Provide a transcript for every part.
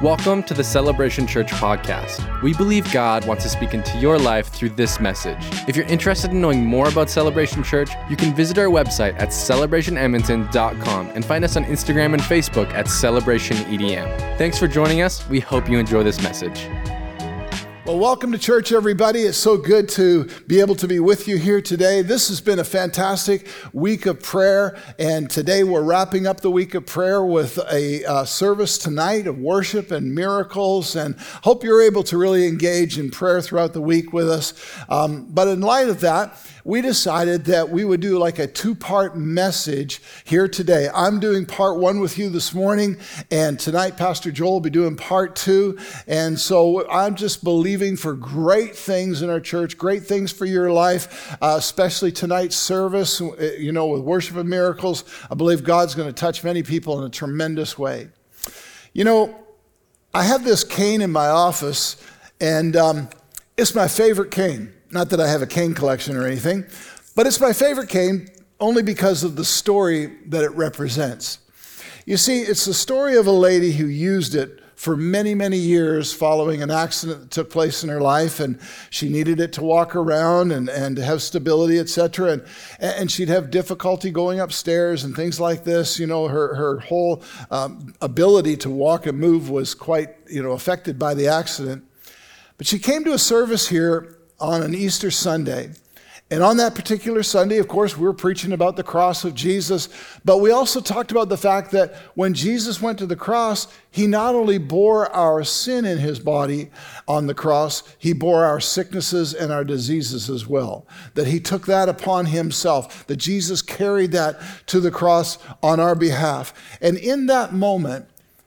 Welcome to the Celebration Church podcast. We believe God wants to speak into your life through this message. If you're interested in knowing more about Celebration Church, you can visit our website at celebrationedmonton.com and find us on Instagram and Facebook at celebrationedm. Thanks for joining us. We hope you enjoy this message. Well, welcome to church, everybody. It's so good to be able to be with you here today. This has been a fantastic week of prayer, and today we're wrapping up the week of prayer with a uh, service tonight of worship and miracles. And hope you're able to really engage in prayer throughout the week with us. Um, but in light of that, we decided that we would do like a two part message here today. I'm doing part one with you this morning, and tonight Pastor Joel will be doing part two. And so I'm just believing for great things in our church, great things for your life, uh, especially tonight's service, uh, you know, with worship and miracles. I believe God's going to touch many people in a tremendous way. You know, I have this cane in my office, and um, it's my favorite cane. Not that I have a cane collection or anything, but it's my favorite cane only because of the story that it represents. You see, it's the story of a lady who used it for many, many years following an accident that took place in her life, and she needed it to walk around and, and to have stability, etc. And, and she'd have difficulty going upstairs and things like this. You know, her, her whole um, ability to walk and move was quite, you know, affected by the accident. But she came to a service here on an Easter Sunday. And on that particular Sunday, of course, we were preaching about the cross of Jesus, but we also talked about the fact that when Jesus went to the cross, he not only bore our sin in his body on the cross, he bore our sicknesses and our diseases as well. That he took that upon himself, that Jesus carried that to the cross on our behalf. And in that moment,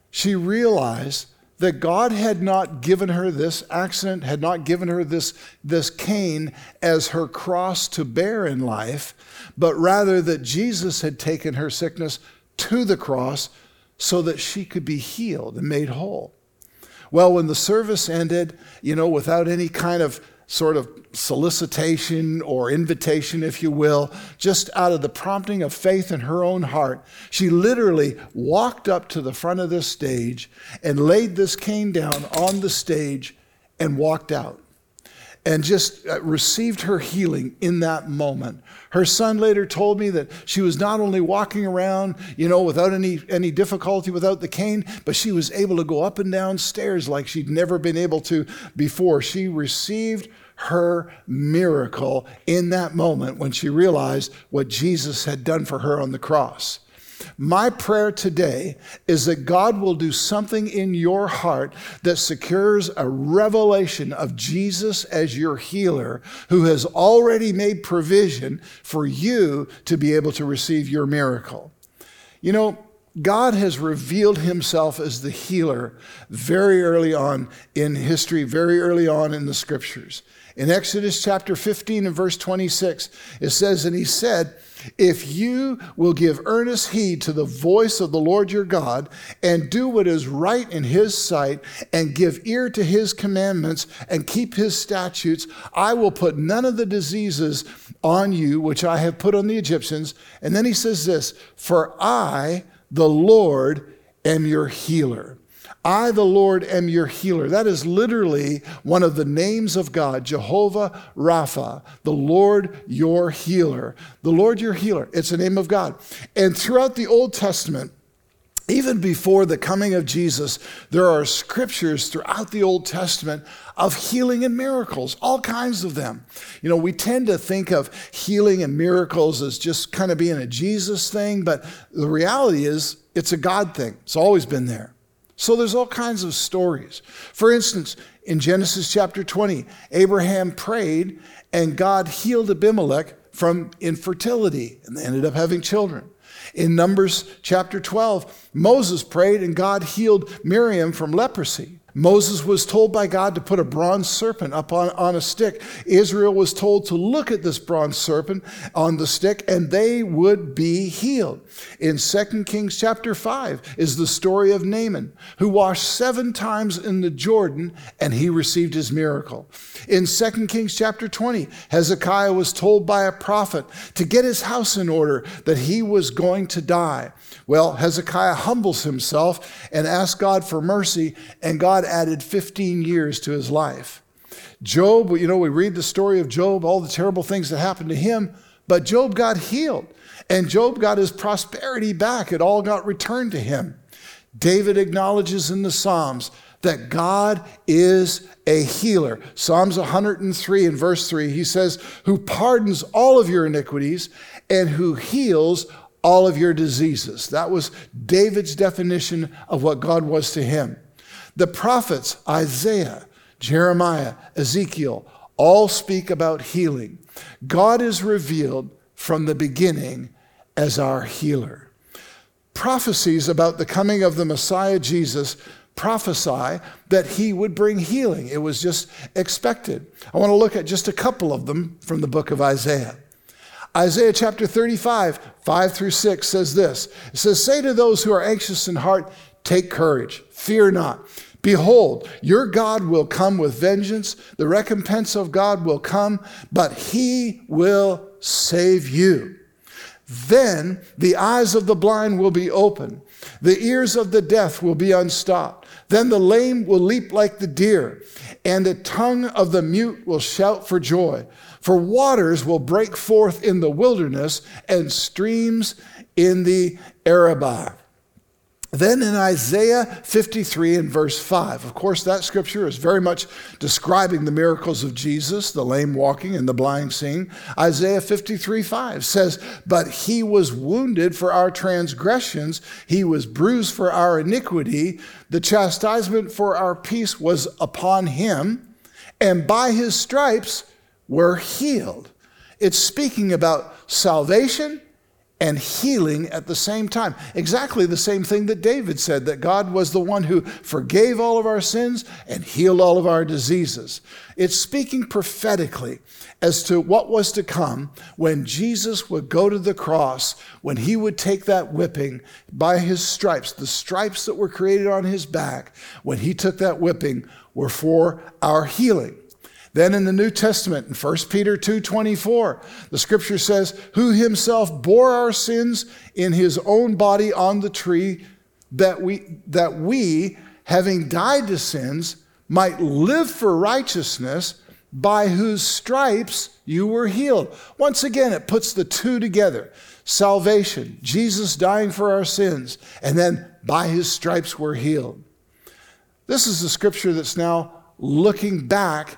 she realized that God had not given her this accident, had not given her this, this cane as her cross to bear in life, but rather that Jesus had taken her sickness to the cross so that she could be healed and made whole. Well, when the service ended, you know, without any kind of sort of solicitation or invitation, if you will, just out of the prompting of faith in her own heart, she literally walked up to the front of this stage and laid this cane down on the stage and walked out and just uh, received her healing in that moment. Her son later told me that she was not only walking around, you know, without any, any difficulty without the cane, but she was able to go up and down stairs like she'd never been able to before. She received her miracle in that moment when she realized what Jesus had done for her on the cross. My prayer today is that God will do something in your heart that secures a revelation of Jesus as your healer, who has already made provision for you to be able to receive your miracle. You know, God has revealed himself as the healer very early on in history, very early on in the scriptures. In Exodus chapter 15 and verse 26, it says, And he said, If you will give earnest heed to the voice of the Lord your God, and do what is right in his sight, and give ear to his commandments, and keep his statutes, I will put none of the diseases on you which I have put on the Egyptians. And then he says this, For I, the Lord, am your healer. I, the Lord, am your healer. That is literally one of the names of God, Jehovah Rapha, the Lord your healer. The Lord your healer. It's the name of God. And throughout the Old Testament, even before the coming of Jesus, there are scriptures throughout the Old Testament of healing and miracles, all kinds of them. You know, we tend to think of healing and miracles as just kind of being a Jesus thing, but the reality is it's a God thing. It's always been there. So there's all kinds of stories. For instance, in Genesis chapter 20, Abraham prayed and God healed Abimelech from infertility and they ended up having children. In Numbers chapter 12, Moses prayed and God healed Miriam from leprosy. Moses was told by God to put a bronze serpent up on, on a stick. Israel was told to look at this bronze serpent on the stick and they would be healed. In 2 Kings chapter 5 is the story of Naaman, who washed seven times in the Jordan and he received his miracle. In 2 Kings chapter 20, Hezekiah was told by a prophet to get his house in order, that he was going to die. Well, Hezekiah humbles himself and asks God for mercy, and God added 15 years to his life. Job, you know, we read the story of Job, all the terrible things that happened to him, but Job got healed, and Job got his prosperity back. It all got returned to him. David acknowledges in the Psalms that God is a healer. Psalms 103 and verse 3, he says, Who pardons all of your iniquities and who heals all of your diseases. That was David's definition of what God was to him. The prophets, Isaiah, Jeremiah, Ezekiel, all speak about healing. God is revealed from the beginning as our healer. Prophecies about the coming of the Messiah Jesus prophesy that he would bring healing. It was just expected. I want to look at just a couple of them from the book of Isaiah. Isaiah chapter 35, 5 through 6 says this It says, Say to those who are anxious in heart, take courage, fear not. Behold, your God will come with vengeance. The recompense of God will come, but he will save you. Then the eyes of the blind will be open, the ears of the deaf will be unstopped. Then the lame will leap like the deer, and the tongue of the mute will shout for joy. For waters will break forth in the wilderness and streams in the Arabah. Then in Isaiah 53 and verse 5, of course, that scripture is very much describing the miracles of Jesus, the lame walking and the blind seeing. Isaiah 53 5 says, But he was wounded for our transgressions, he was bruised for our iniquity. The chastisement for our peace was upon him, and by his stripes were healed. It's speaking about salvation and healing at the same time. Exactly the same thing that David said that God was the one who forgave all of our sins and healed all of our diseases. It's speaking prophetically as to what was to come when Jesus would go to the cross, when he would take that whipping by his stripes, the stripes that were created on his back, when he took that whipping were for our healing. Then in the New Testament, in 1 Peter 2:24, the scripture says, "Who himself bore our sins in his own body on the tree, that we that we, having died to sins, might live for righteousness, by whose stripes you were healed." Once again, it puts the two together. Salvation, Jesus dying for our sins, and then by his stripes we're healed. This is the scripture that's now looking back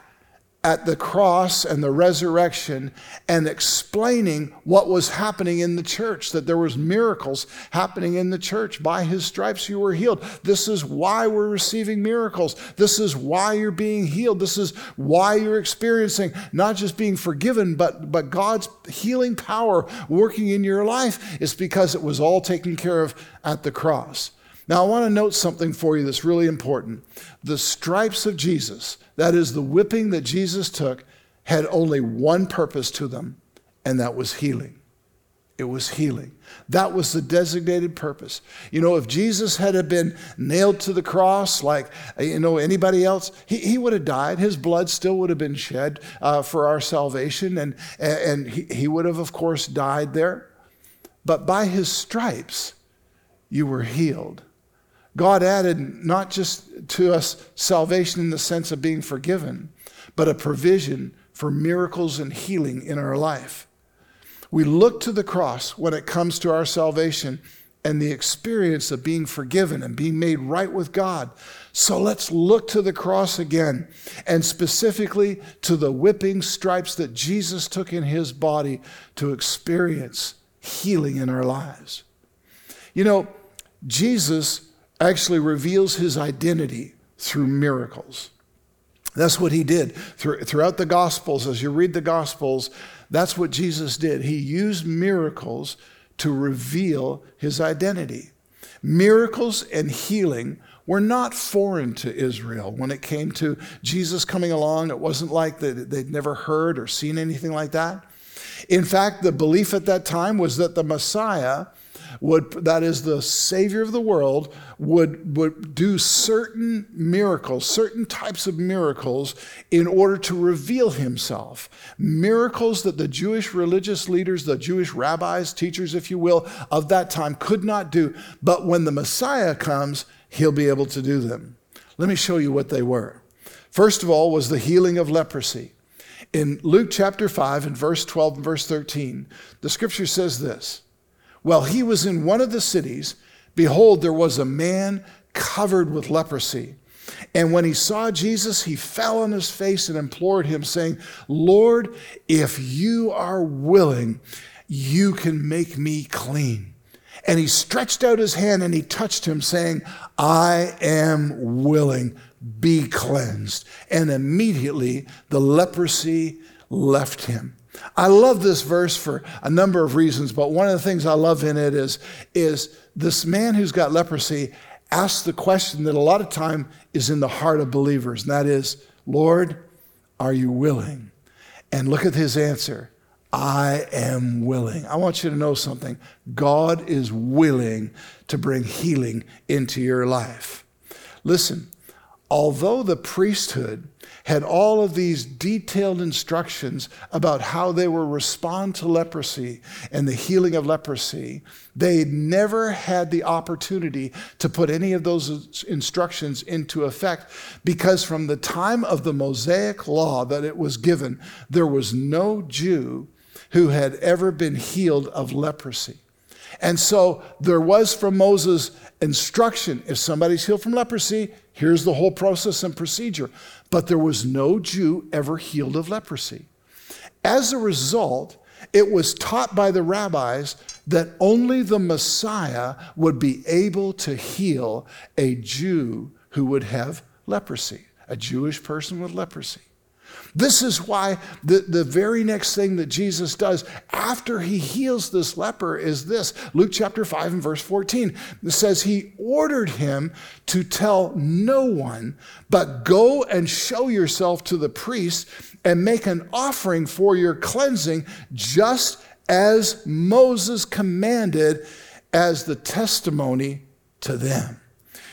at the cross and the resurrection and explaining what was happening in the church that there was miracles happening in the church. By his stripes you were healed. This is why we're receiving miracles. This is why you're being healed. This is why you're experiencing not just being forgiven but but God's healing power working in your life. Is because it was all taken care of at the cross now, I want to note something for you that's really important. The stripes of Jesus, that is, the whipping that Jesus took, had only one purpose to them, and that was healing. It was healing. That was the designated purpose. You know, if Jesus had been nailed to the cross like, you know, anybody else, he, he would have died. His blood still would have been shed uh, for our salvation, and, and he, he would have, of course, died there. But by his stripes, you were healed. God added not just to us salvation in the sense of being forgiven, but a provision for miracles and healing in our life. We look to the cross when it comes to our salvation and the experience of being forgiven and being made right with God. So let's look to the cross again, and specifically to the whipping stripes that Jesus took in his body to experience healing in our lives. You know, Jesus actually reveals his identity through miracles. That's what he did throughout the Gospels. As you read the Gospels, that's what Jesus did. He used miracles to reveal his identity. Miracles and healing were not foreign to Israel. When it came to Jesus coming along, it wasn't like they'd never heard or seen anything like that. In fact, the belief at that time was that the Messiah would, that is the Savior of the world, would, would do certain miracles, certain types of miracles in order to reveal himself. Miracles that the Jewish religious leaders, the Jewish rabbis, teachers, if you will, of that time could not do. But when the Messiah comes, he'll be able to do them. Let me show you what they were. First of all, was the healing of leprosy. In Luke chapter 5 and verse 12 and verse 13, the scripture says this While he was in one of the cities, behold, there was a man covered with leprosy. And when he saw Jesus, he fell on his face and implored him, saying, Lord, if you are willing, you can make me clean. And he stretched out his hand and he touched him, saying, I am willing be cleansed. And immediately the leprosy left him. I love this verse for a number of reasons, but one of the things I love in it is, is this man who's got leprosy asks the question that a lot of time is in the heart of believers, and that is, Lord, are you willing? And look at his answer. I am willing. I want you to know something. God is willing to bring healing into your life. Listen, although the priesthood had all of these detailed instructions about how they were respond to leprosy and the healing of leprosy, they never had the opportunity to put any of those instructions into effect because from the time of the Mosaic law that it was given, there was no Jew who had ever been healed of leprosy. And so there was from Moses instruction if somebody's healed from leprosy, here's the whole process and procedure. But there was no Jew ever healed of leprosy. As a result, it was taught by the rabbis that only the Messiah would be able to heal a Jew who would have leprosy, a Jewish person with leprosy. This is why the, the very next thing that Jesus does after he heals this leper is this Luke chapter 5 and verse 14. It says, He ordered him to tell no one, but go and show yourself to the priest and make an offering for your cleansing, just as Moses commanded as the testimony to them.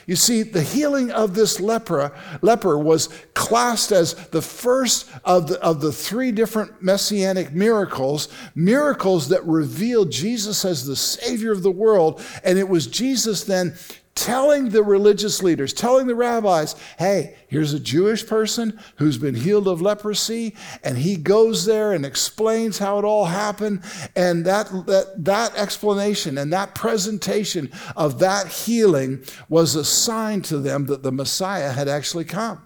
You see, the healing of this leper, leper was classed as the first of the, of the three different messianic miracles, miracles that revealed Jesus as the Savior of the world. And it was Jesus then telling the religious leaders, telling the rabbis, hey, here's a Jewish person who's been healed of leprosy, and he goes there and explains how it all happened. And that, that, that explanation and that presentation of that healing was a sign to them that the Messiah had actually come.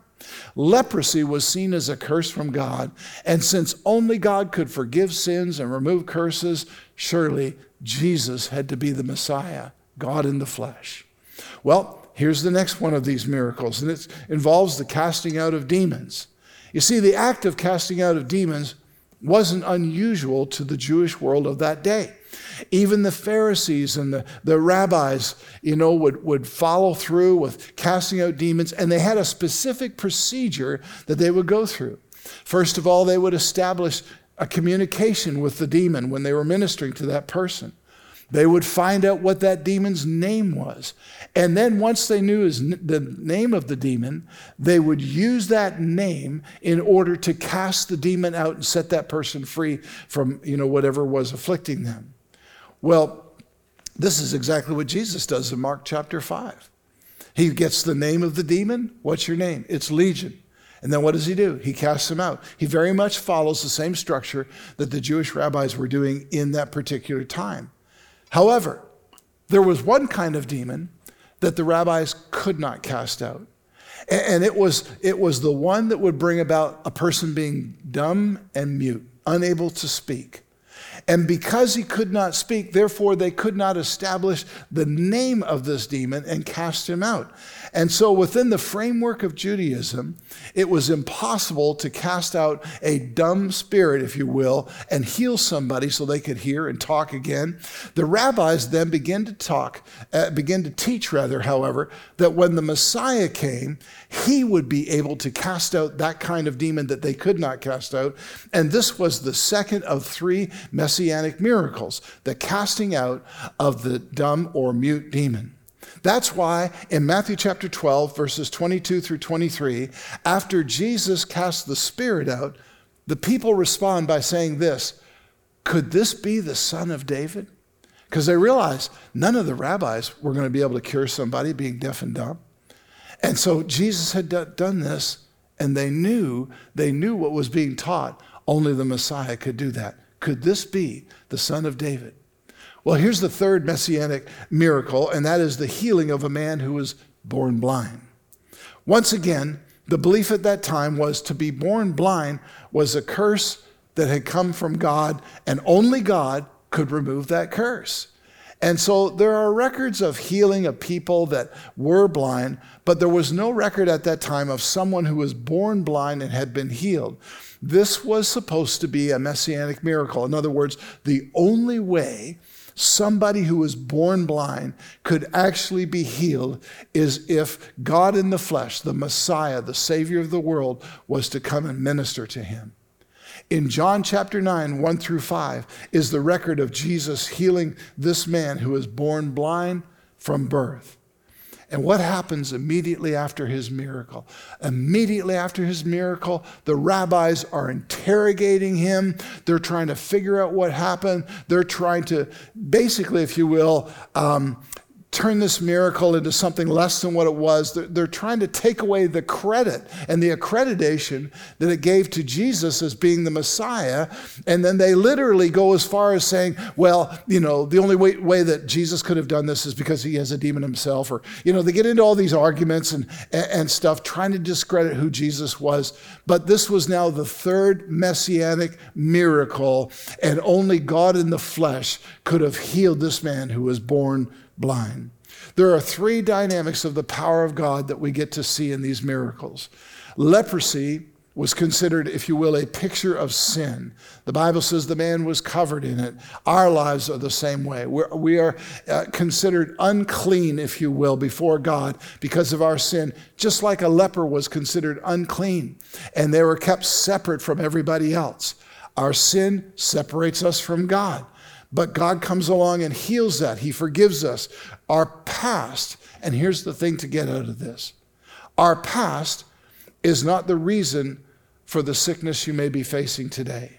Leprosy was seen as a curse from God, and since only God could forgive sins and remove curses, surely Jesus had to be the Messiah, God in the flesh. Well, here's the next one of these miracles, and it involves the casting out of demons. You see, the act of casting out of demons wasn't unusual to the Jewish world of that day. Even the Pharisees and the, the rabbis, you know, would, would follow through with casting out demons, and they had a specific procedure that they would go through. First of all, they would establish a communication with the demon when they were ministering to that person. They would find out what that demon's name was. And then once they knew his, the name of the demon, they would use that name in order to cast the demon out and set that person free from, you know, whatever was afflicting them. Well, this is exactly what Jesus does in Mark chapter 5. He gets the name of the demon. What's your name? It's Legion. And then what does he do? He casts him out. He very much follows the same structure that the Jewish rabbis were doing in that particular time. However, there was one kind of demon that the rabbis could not cast out. And it was, it was the one that would bring about a person being dumb and mute, unable to speak. And because he could not speak, therefore they could not establish the name of this demon and cast him out. And so, within the framework of Judaism, it was impossible to cast out a dumb spirit, if you will, and heal somebody so they could hear and talk again. The rabbis then began to talk, uh, began to teach, rather, however, that when the Messiah came, he would be able to cast out that kind of demon that they could not cast out. And this was the second of three messianic miracles the casting out of the dumb or mute demon. That's why in Matthew chapter 12, verses 22 through 23, after Jesus casts the spirit out, the people respond by saying this Could this be the son of David? Because they realize none of the rabbis were going to be able to cure somebody being deaf and dumb. And so Jesus had done this, and they knew, they knew what was being taught. Only the Messiah could do that. Could this be the son of David? Well, here's the third messianic miracle, and that is the healing of a man who was born blind. Once again, the belief at that time was to be born blind was a curse that had come from God, and only God could remove that curse. And so there are records of healing of people that were blind, but there was no record at that time of someone who was born blind and had been healed. This was supposed to be a messianic miracle. In other words, the only way somebody who was born blind could actually be healed is if God in the flesh, the Messiah, the Savior of the world, was to come and minister to him. In John chapter 9, 1 through 5, is the record of Jesus healing this man who was born blind from birth. And what happens immediately after his miracle? Immediately after his miracle, the rabbis are interrogating him. They're trying to figure out what happened. They're trying to, basically, if you will, um, turn this miracle into something less than what it was. They're, they're, trying to take away the credit and the accreditation that it gave to Jesus as being the Messiah. And then they literally go as far as saying, well, you know, the only way, way that Jesus could have done this is because he has a demon himself. Or, you know, they get into all these arguments and, and stuff, trying to discredit who Jesus was. But this was now the third messianic miracle, and only God in the flesh could have healed this man who was born blind. There are three dynamics of the power of God that we get to see in these miracles. Leprosy was considered, if you will, a picture of sin. The Bible says the man was covered in it. Our lives are the same way. We're, we are uh, considered unclean, if you will, before God because of our sin, just like a leper was considered unclean, and they were kept separate from everybody else. Our sin separates us from God. But God comes along and heals that. He forgives us. Our past, and here's the thing to get out of this our past is not the reason for the sickness you may be facing today.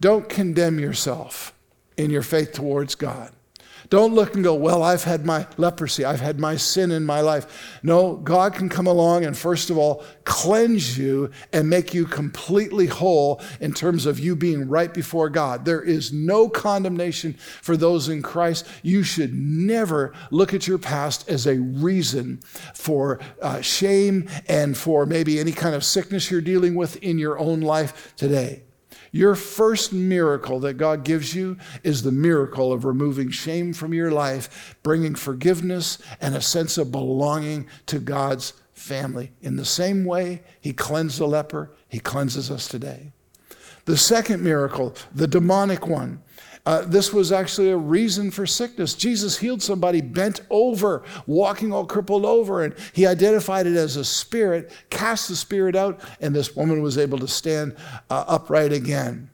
Don't condemn yourself in your faith towards God. Don't look and go, Well, I've had my leprosy, I've had my sin in my life. No, God can come along and, first of all, cleanse you and make you completely whole in terms of you being right before God. There is no condemnation for those in Christ. You should never look at your past as a reason for uh, shame and for maybe any kind of sickness you're dealing with in your own life today. Your first miracle that God gives you is the miracle of removing shame from your life, bringing forgiveness and a sense of belonging to God's family. In the same way He cleansed the leper, He cleanses us today. The second miracle, the demonic one, uh, this was actually a reason for sickness. Jesus healed somebody bent over, walking all crippled over, and he identified it as a spirit, cast the spirit out, and this woman was able to stand uh, upright again.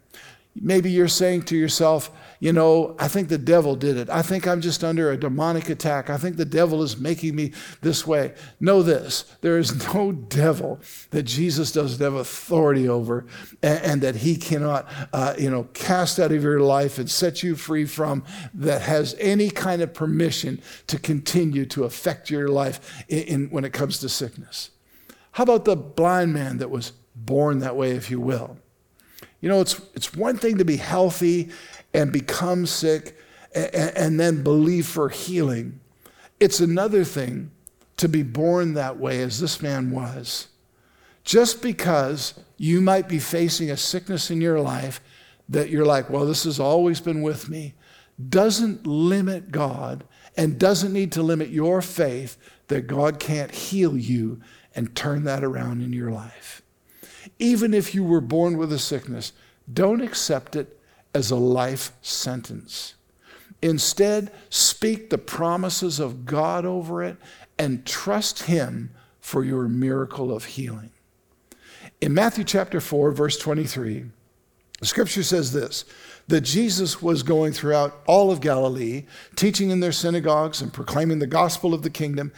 Maybe you're saying to yourself, you know, I think the devil did it. I think I'm just under a demonic attack. I think the devil is making me this way. Know this there is no devil that Jesus doesn't have authority over and, and that he cannot, uh, you know, cast out of your life and set you free from that has any kind of permission to continue to affect your life in, in when it comes to sickness. How about the blind man that was born that way, if you will? You know, it's, it's one thing to be healthy and become sick and, and then believe for healing. It's another thing to be born that way as this man was. Just because you might be facing a sickness in your life that you're like, well, this has always been with me, doesn't limit God and doesn't need to limit your faith that God can't heal you and turn that around in your life. Even if you were born with a sickness, don't accept it as a life sentence. Instead, speak the promises of God over it and trust Him for your miracle of healing. In Matthew chapter 4, verse 23, the scripture says this that Jesus was going throughout all of Galilee, teaching in their synagogues and proclaiming the gospel of the kingdom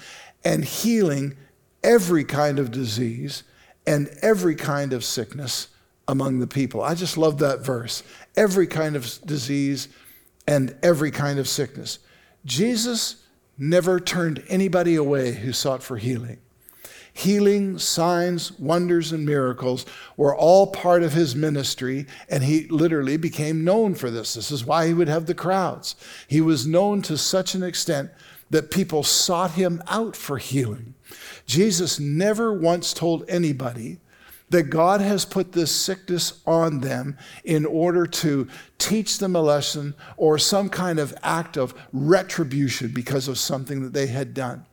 and healing every kind of disease and every kind of sickness among the people. I just love that verse. Every kind of disease and every kind of sickness. Jesus never turned anybody away who sought for healing. Healing, signs, wonders, and miracles were all part of his ministry, and he literally became known for this. This is why he would have the crowds. He was known to such an extent that people sought him out for healing. Jesus never once told anybody that God has put this sickness on them in order to teach them a lesson or some kind of act of retribution because of something that they had done.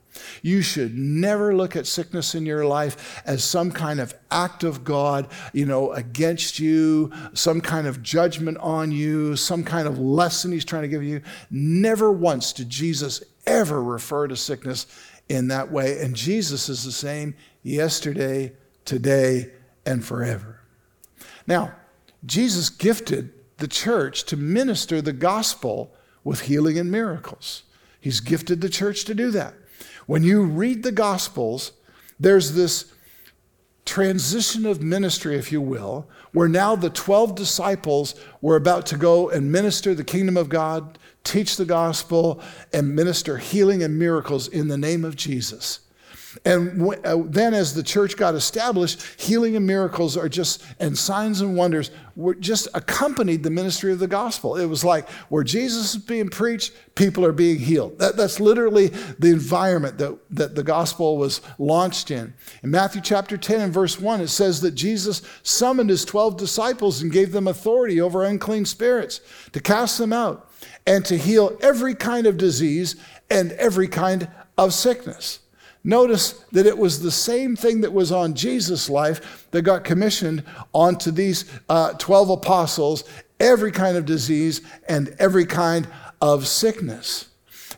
You should never look at sickness in your life as some kind of act of God, you know, against you, some kind of judgment on you, some kind of lesson he's trying to give you. Never once did Jesus ever refer to sickness in that way. And Jesus is the same yesterday, today, and forever. Now, Jesus gifted the church to minister the gospel with healing and miracles. He's gifted the church to do that. When you read the Gospels, there's this transition of ministry, if you will, where now the 12 disciples were about to go and minister the kingdom of God, teach the gospel, and minister healing and miracles in the name of Jesus. And uh, then, as the church got established, healing and miracles are just, and signs and wonders were just accompanied the ministry of the gospel. It was like where Jesus is being preached, people are being healed. That, that's literally the environment that, that the gospel was launched in. In Matthew chapter 10 and verse 1, it says that Jesus summoned his 12 disciples and gave them authority over unclean spirits to cast them out and to heal every kind of disease and every kind of sickness. Notice that it was the same thing that was on Jesus' life that got commissioned onto these uh, 12 apostles every kind of disease and every kind of sickness.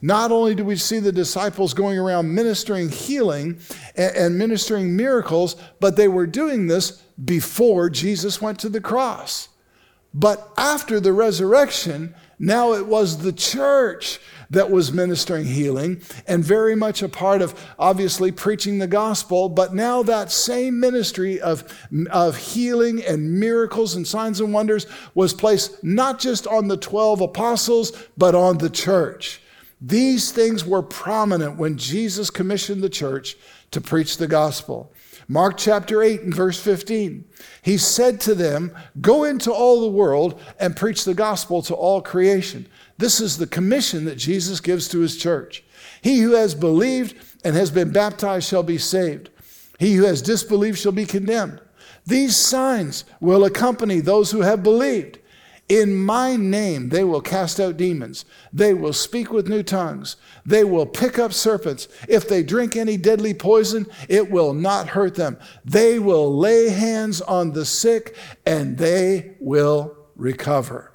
Not only do we see the disciples going around ministering healing and, and ministering miracles, but they were doing this before Jesus went to the cross. But after the resurrection, now it was the church that was ministering healing and very much a part of obviously preaching the gospel. But now that same ministry of, of healing and miracles and signs and wonders was placed not just on the 12 apostles, but on the church. These things were prominent when Jesus commissioned the church to preach the gospel. Mark chapter 8 and verse 15. He said to them, Go into all the world and preach the gospel to all creation. This is the commission that Jesus gives to his church. He who has believed and has been baptized shall be saved. He who has disbelieved shall be condemned. These signs will accompany those who have believed. In my name, they will cast out demons. They will speak with new tongues. They will pick up serpents. If they drink any deadly poison, it will not hurt them. They will lay hands on the sick and they will recover.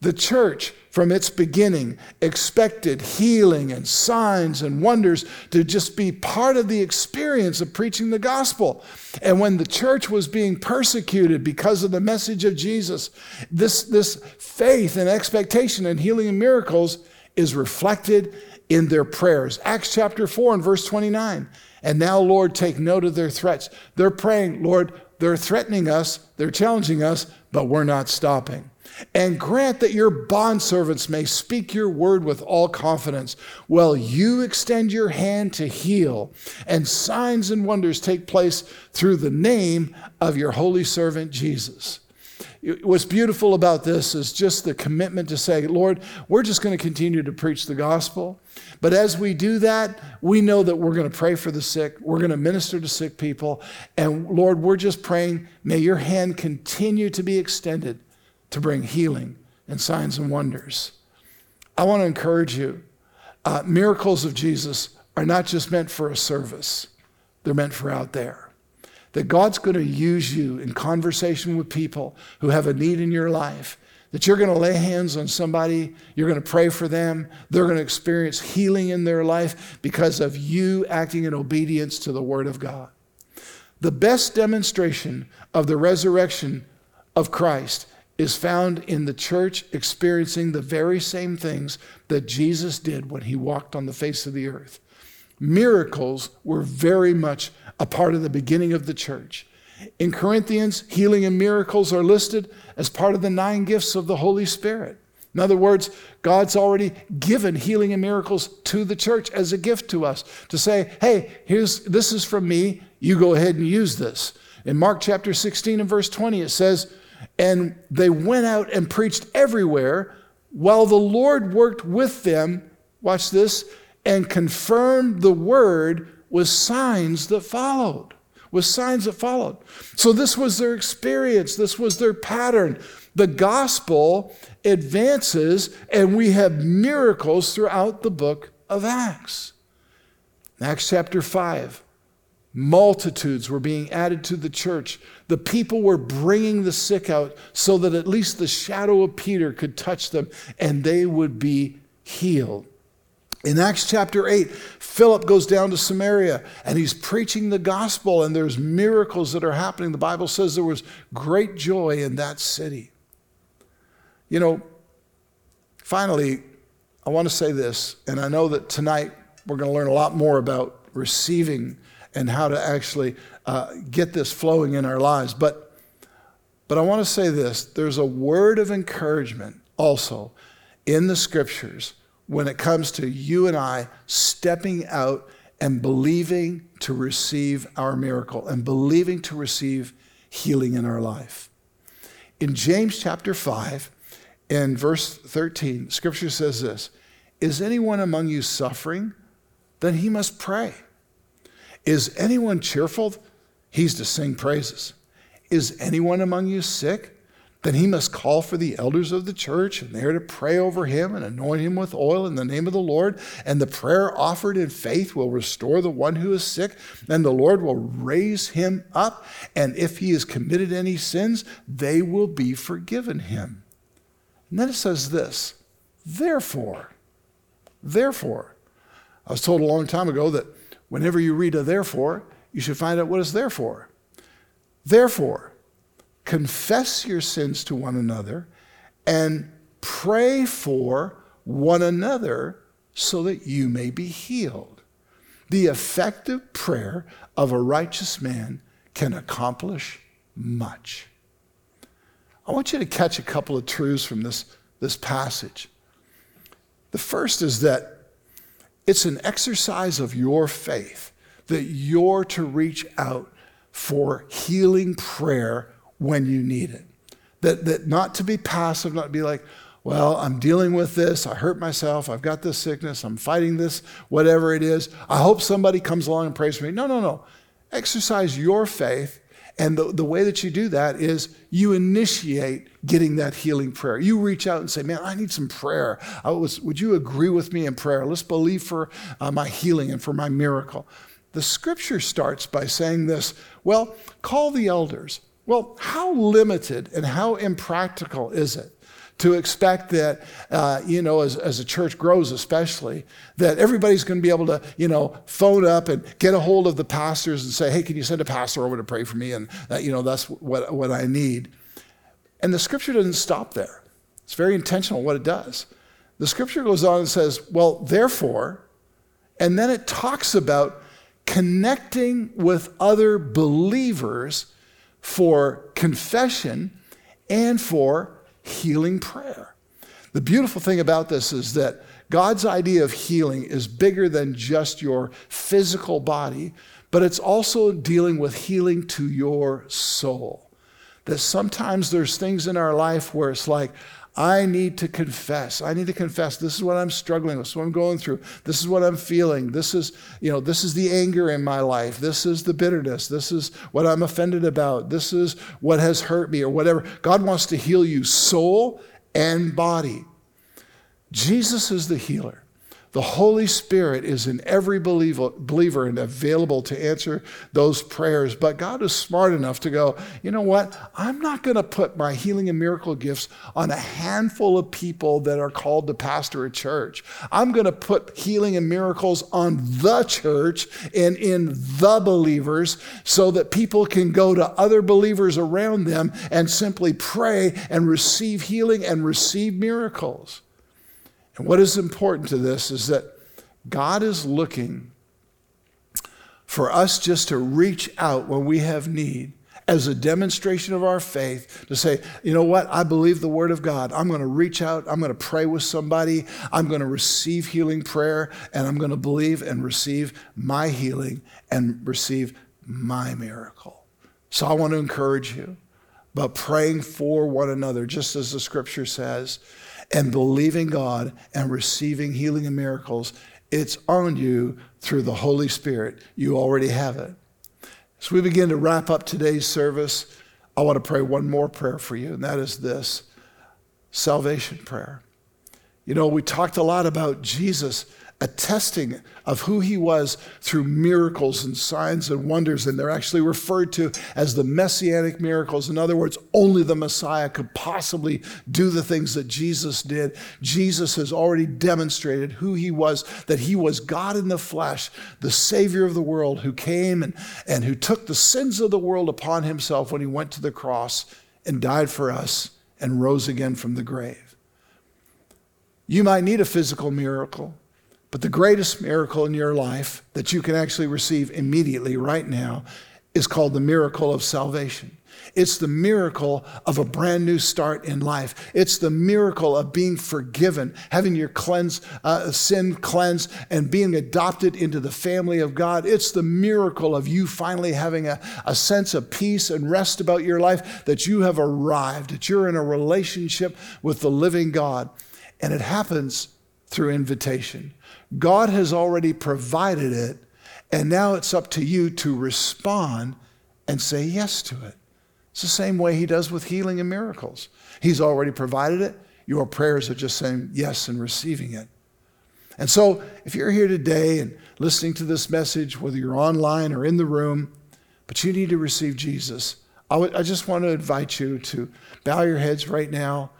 The church from its beginning expected healing and signs and wonders to just be part of the experience of preaching the gospel. And when the church was being persecuted because of the message of Jesus, this, this faith and expectation and healing and miracles is reflected in their prayers. Acts chapter 4 and verse 29. And now, Lord, take note of their threats. They're praying, Lord, they're threatening us, they're challenging us, but we're not stopping. And grant that your bondservants may speak your word with all confidence, while you extend your hand to heal, and signs and wonders take place through the name of your holy servant Jesus. What's beautiful about this is just the commitment to say, Lord, we're just going to continue to preach the gospel. But as we do that, we know that we're going to pray for the sick. We're going to minister to sick people. And Lord, we're just praying, may your hand continue to be extended to bring healing and signs and wonders. I want to encourage you uh, miracles of Jesus are not just meant for a service, they're meant for out there. That God's going to use you in conversation with people who have a need in your life that you're going to lay hands on somebody, you're going to pray for them, they're going to experience healing in their life because of you acting in obedience to the Word of God. The best demonstration of the resurrection of Christ is found in the church experiencing the very same things that Jesus did when he walked on the face of the earth. Miracles were very much a part of the beginning of the church. In Corinthians, healing and miracles are listed as part of the nine gifts of the Holy Spirit. In other words, God's already given healing and miracles to the church as a gift to us to say, hey, here's this is from me, you go ahead and use this. In Mark chapter 16 and verse 20, it says, And they went out and preached everywhere while the Lord worked with them, watch this, and confirmed the word with signs that followed with signs that followed. So this was their experience, this was their pattern. The gospel advances, and we have miracles throughout the book of Acts. Acts chapter 5. Multitudes were being added to the church. The people were bringing the sick out so that at least the shadow of Peter could touch them and they would be healed. In Acts chapter 8, Philip goes down to Samaria and he's preaching the gospel, and there's miracles that are happening. The Bible says there was great joy in that city. You know, finally, I want to say this, and I know that tonight we're going to learn a lot more about receiving and how to actually uh, get this flowing in our lives. But, but I want to say this there's a word of encouragement also in the scriptures when it comes to you and I stepping out and believing to receive our miracle and believing to receive healing in our life. In James chapter 5, in verse 13, scripture says this Is anyone among you suffering? Then he must pray. Is anyone cheerful? He's to sing praises. Is anyone among you sick? then he must call for the elders of the church, and they're to pray over him and anoint him with oil in the name of the Lord. And the prayer offered in faith will restore the one who is sick, and the Lord will raise him up. And if he has committed any sins, they will be forgiven him. And then it says this Therefore, therefore, I was told a long time ago that whenever you read a therefore, you should find out what it's there for. Therefore, confess your sins to one another, and pray for one another so that you may be healed. The effective prayer of a righteous man can accomplish much. I want you to catch a couple of truths from this, this passage. The first is that it's an exercise of your faith that you're to reach out for healing prayer when you need it. That, that not to be passive, not to be like, well, I'm dealing with this. I hurt myself. I've got this sickness. I'm fighting this, whatever it is. I hope somebody comes along and prays for me. No, no, no. Exercise your faith. And the, the way that you do that is you initiate getting that healing prayer. You reach out and say, Man, I need some prayer. Was, would you agree with me in prayer? Let's believe for uh, my healing and for my miracle. The scripture starts by saying this Well, call the elders. Well, how limited and how impractical is it to expect that, uh, you know, as, as a church grows, especially, that everybody's going to be able to, you know, phone up and get a hold of the pastors and say, hey, can you send a pastor over to pray for me? And, uh, you know, that's what, what I need. And the scripture doesn't stop there. It's very intentional what it does. The scripture goes on and says, well, therefore, and then it talks about connecting with other believers for confession and for healing prayer. The beautiful thing about this is that God's idea of healing is bigger than just your physical body, but it's also dealing with healing to your soul. That sometimes there's things in our life where it's like, I need to confess. I need to confess this is what I'm struggling with, this is what I'm going through, this is what I'm feeling, this is, you know, this is the anger in my life, this is the bitterness, this is what I'm offended about, this is what has hurt me, or whatever. God wants to heal you soul and body. Jesus is the healer. The Holy Spirit is in every believer and available to answer those prayers. But God is smart enough to go, you know what? I'm not going to put my healing and miracle gifts on a handful of people that are called to pastor a church. I'm going to put healing and miracles on the church and in the believers so that people can go to other believers around them and simply pray and receive healing and receive miracles. And what is important to this is that God is looking for us just to reach out when we have need as a demonstration of our faith to say, you know what, I believe the word of God. I'm going to reach out, I'm going to pray with somebody, I'm going to receive healing prayer, and I'm going to believe and receive my healing and receive my miracle. So I want to encourage you about praying for one another, just as the scripture says and believing God and receiving healing and miracles, it's on you through the Holy Spirit. You already have it. As we begin to wrap up today's service, I want to pray one more prayer for you, and that is this salvation prayer. You know, we talked a lot about Jesus attesting of who he was through miracles and signs and wonders. And they're actually referred to as the messianic miracles. In other words, only the Messiah could possibly do the things that Jesus did. Jesus has already demonstrated who he was, that he was God in the flesh, the Savior of the world, who came and, and who took the sins of the world upon himself when he went to the cross and died for us and rose again from the grave. You might need a physical miracle. But the greatest miracle in your life that you can actually receive immediately right now is called the miracle of salvation. It's the miracle of a brand new start in life. It's the miracle of being forgiven, having your cleanse, uh, sin cleansed, and being adopted into the family of God. It's the miracle of you finally having a, a sense of peace and rest about your life that you have arrived, that you're in a relationship with the living God. And it happens through invitation. God has already provided it, and now it's up to you to respond and say yes to it. It's the same way He does with healing and miracles. He's already provided it. Your prayers are just saying yes and receiving it. And so, if you're here today and listening to this message, whether you're online or in the room, but you need to receive Jesus, I, w- I just want to invite you to bow your heads right now.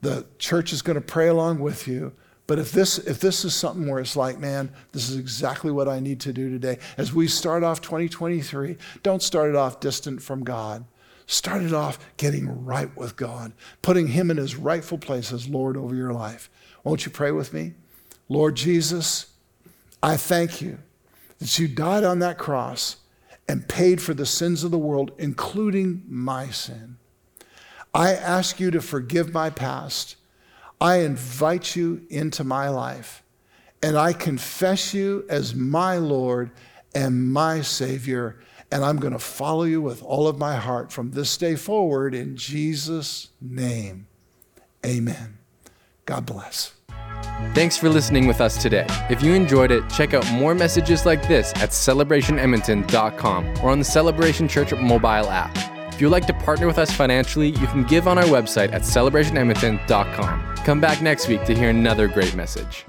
The church is going to pray along with you. But if this, if this is something where it's like, man, this is exactly what I need to do today, as we start off 2023, don't start it off distant from God. Start it off getting right with God, putting Him in His rightful place as Lord over your life. Won't you pray with me? Lord Jesus, I thank you that you died on that cross and paid for the sins of the world, including my sin. I ask you to forgive my past I invite you into my life and I confess you as my Lord and my Savior. And I'm going to follow you with all of my heart from this day forward in Jesus' name. Amen. God bless. Thanks for listening with us today. If you enjoyed it, check out more messages like this at celebrationedmonton.com or on the Celebration Church mobile app. If you'd like to partner with us financially, you can give on our website at celebrationedmonton.com. Come back next week to hear another great message.